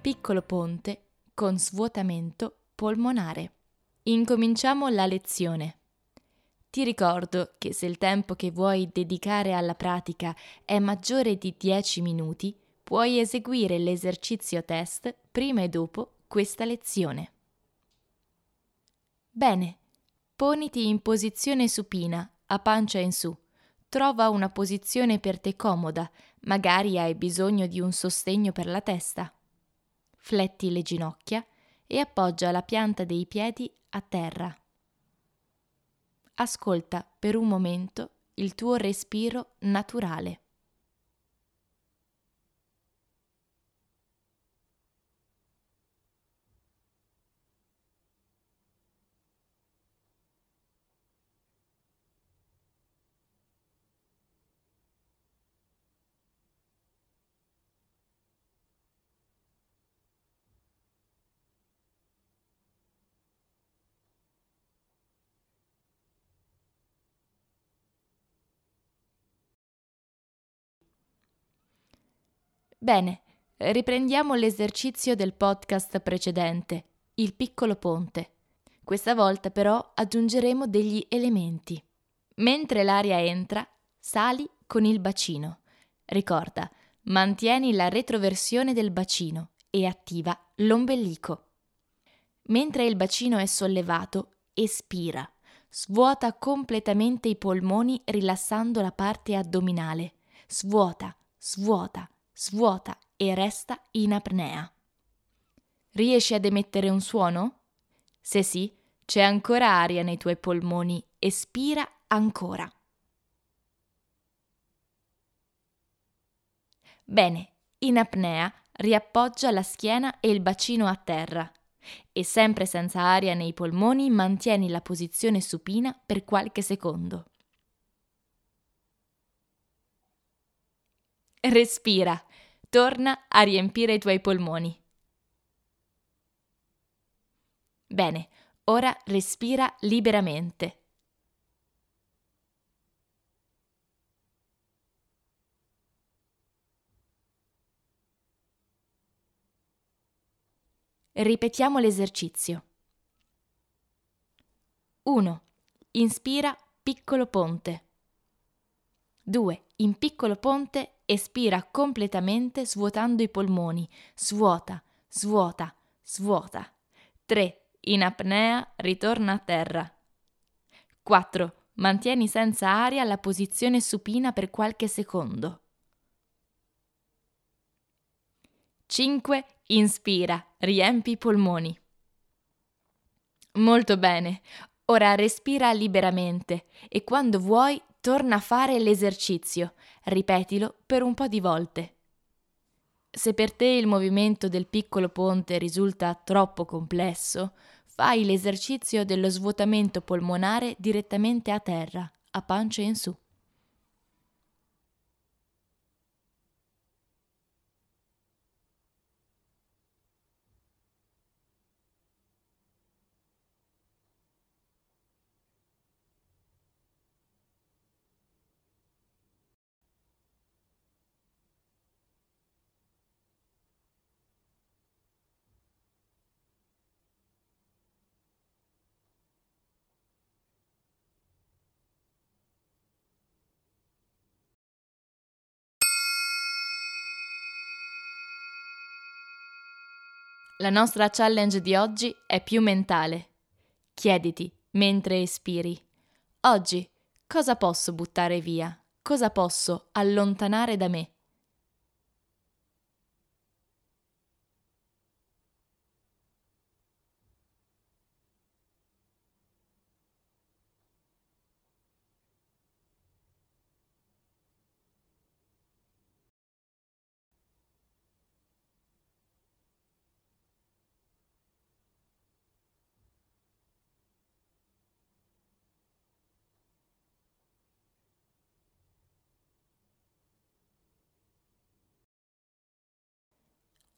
Piccolo ponte con svuotamento polmonare. Incominciamo la lezione. Ti ricordo che se il tempo che vuoi dedicare alla pratica è maggiore di 10 minuti, puoi eseguire l'esercizio test prima e dopo questa lezione. Bene, poniti in posizione supina, a pancia in su. Trova una posizione per te comoda, magari hai bisogno di un sostegno per la testa fletti le ginocchia e appoggia la pianta dei piedi a terra. Ascolta per un momento il tuo respiro naturale. Bene, riprendiamo l'esercizio del podcast precedente, il piccolo ponte. Questa volta però aggiungeremo degli elementi. Mentre l'aria entra, sali con il bacino. Ricorda, mantieni la retroversione del bacino e attiva l'ombelico. Mentre il bacino è sollevato, espira. Svuota completamente i polmoni rilassando la parte addominale. Svuota, svuota, svuota e resta in apnea. Riesci ad emettere un suono? Se sì, c'è ancora aria nei tuoi polmoni, espira ancora. Bene, in apnea riappoggia la schiena e il bacino a terra e sempre senza aria nei polmoni mantieni la posizione supina per qualche secondo. Respira torna a riempire i tuoi polmoni. Bene, ora respira liberamente. Ripetiamo l'esercizio. 1. Inspira piccolo ponte. 2. In piccolo ponte espira completamente svuotando i polmoni. Svuota, svuota, svuota. 3. In apnea ritorna a terra. 4. Mantieni senza aria la posizione supina per qualche secondo. 5. Inspira, riempi i polmoni. Molto bene. Ora respira liberamente e quando vuoi torna a fare l'esercizio. Ripetilo per un po' di volte. Se per te il movimento del piccolo ponte risulta troppo complesso, fai l'esercizio dello svuotamento polmonare direttamente a terra, a pancia in su. La nostra challenge di oggi è più mentale. Chiediti, mentre espiri, oggi cosa posso buttare via? Cosa posso allontanare da me?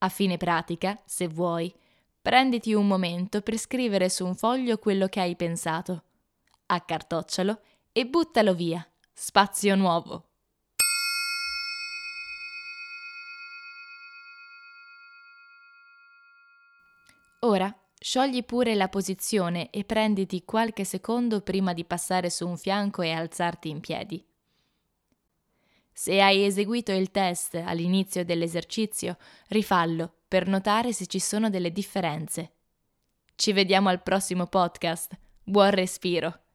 A fine pratica, se vuoi, prenditi un momento per scrivere su un foglio quello che hai pensato. Accartoccialo e buttalo via. Spazio nuovo. Ora sciogli pure la posizione e prenditi qualche secondo prima di passare su un fianco e alzarti in piedi. Se hai eseguito il test all'inizio dell'esercizio, rifallo per notare se ci sono delle differenze. Ci vediamo al prossimo podcast. Buon respiro!